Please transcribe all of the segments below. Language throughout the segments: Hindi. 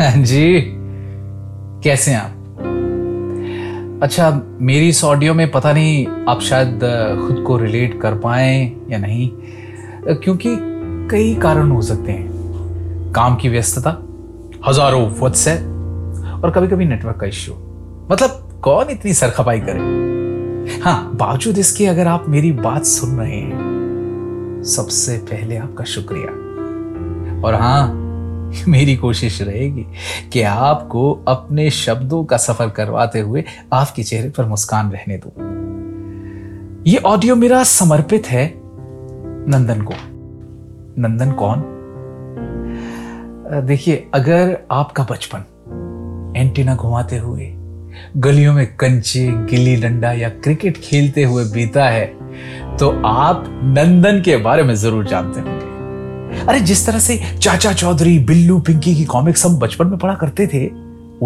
जी। कैसे हैं आप? अच्छा मेरी इस ऑडियो में पता नहीं आप शायद खुद को रिलेट कर पाए या नहीं। क्योंकि कई कारण हो सकते हैं। काम की व्यस्तता, हज़ारों व्हाट्सएप और कभी कभी नेटवर्क का इश्यू मतलब कौन इतनी सरखपाई करे? हाँ बावजूद इसके अगर आप मेरी बात सुन रहे हैं, सबसे पहले आपका शुक्रिया। और हाँ मेरी कोशिश रहेगी कि आपको अपने शब्दों का सफ़र करवाते हुए आपके चेहरे पर मुस्कान रहने दो। ये ऑडियो मेरा समर्पित है नंदन को। नंदन कौन? देखिए, अगर आपका बचपन एंटीना घुमाते हुए, गलियों में कंचे, गिल्ली डंडा या क्रिकेट खेलते हुए बीता है तो आप नंदन के बारे में ज़रूर जानते होंगे। अरे, जिस तरह से चाचा चौधरी, बिल्लू, पिंकी की कॉमिक्स हम बचपन में पढ़ा करते थे,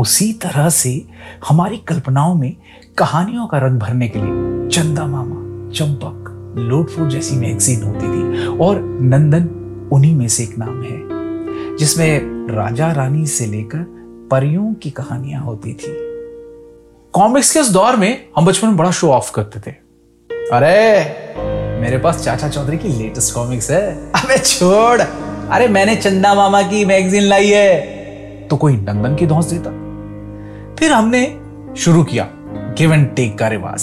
उसी तरह से हमारी कल्पनाओं में कहानियों का रंग भरने के लिए चंदा मामा, चंपक, लोटफूट जैसी मैगजीन होती थी और नंदन उन्हीं में से एक नाम है, जिसमें राजा रानी से लेकर परियों की कहानियाँ होती थी। कॉमिक्स के उस दौर में हम बचपन में बड़ा शो ऑफ़ करते थे। अरे मेरे पास चाचा चौधरी की लेटेस्ट कॉमिक्स है। अबे छोड़। अरे मैंने चंदा मामा की मैगजीन लाई है। तो कोई नंदन की धौस देता। फिर हमने शुरू किया गिव एंड टेक का रिवाज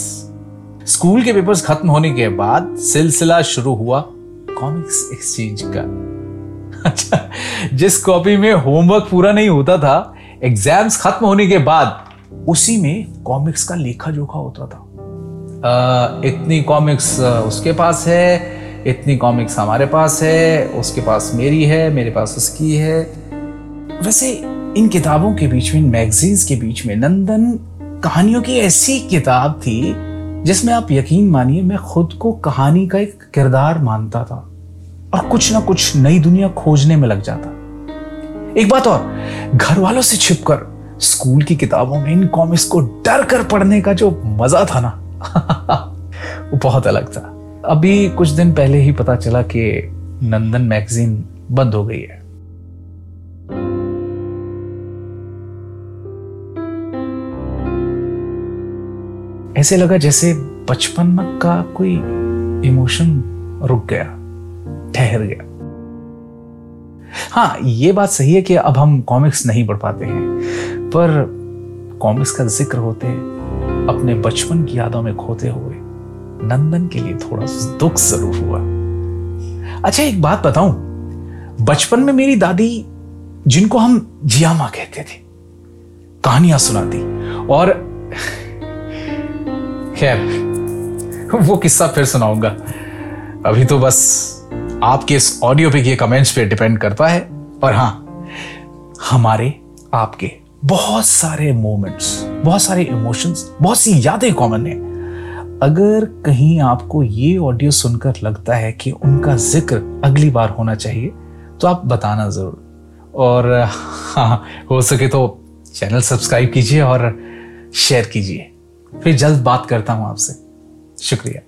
स्कूल के पेपर्स खत्म होने के बाद सिलसिला शुरू हुआ कॉमिक्स एक्सचेंज का। अच्छा जिस कॉपी में होमवर्क पूरा नहीं होता था एग्ज़ाम्स खत्म होने के बाद उसी में कॉमिक्स का लेखा जोखा होता था। इतनी कॉमिक्स उसके पास है, इतनी कॉमिक्स हमारे पास है, उसके पास मेरी है, मेरे पास उसकी है। वैसे, इन किताबों के बीच में मैगजीन्स के बीच में, नंदन कहानियों की ऐसी किताब थी, जिसमें आप यकीन मानिए, मैं खुद को कहानी का एक किरदार मानता था, और कुछ ना कुछ नई दुनिया खोजने में लग जाता। एक बात और घर वालों से छिपकर, स्कूल की किताबों में इन कॉमिक्स को डर कर पढ़ने का जो मज़ा था ना वो बहुत अलग था। अभी कुछ दिन पहले ही पता चला कि नंदन मैगजीन बंद हो गई है। ऐसे लगा जैसे बचपन का कोई इमोशन रुक गया, ठहर गया। हाँ ये बात सही है कि अब हम कॉमिक्स नहीं पढ़ पाते हैं, पर कॉमिक्स का ज़िक्र होते अपने बचपन की यादों में खोते हुए नंदन के लिए थोड़ा दुख ज़रूर हुआ। अच्छा एक बात बताऊँ। बचपन में मेरी दादी, जिनको हम जियामा कहते थे, कहानियाँ सुनाती। और खैर, वो किस्सा फिर सुनाऊँगा। अभी तो बस आपके इस ऑडियो पे ये कमेंट्स पे डिपेंड करता है। और हाँ हमारे, आपके बहुत सारे मोमेंट्स। बहुत सारे इमोशंस बहुत सी यादें कॉमन है। अगर कहीं आपको ये ऑडियो सुनकर लगता है कि उनका ज़िक्र अगली बार होना चाहिए तो आप बताना ज़रूर। और हाँ हो सके तो चैनल सब्सक्राइब कीजिए और शेयर कीजिए। फिर जल्द बात करता हूँ आपसे। शुक्रिया।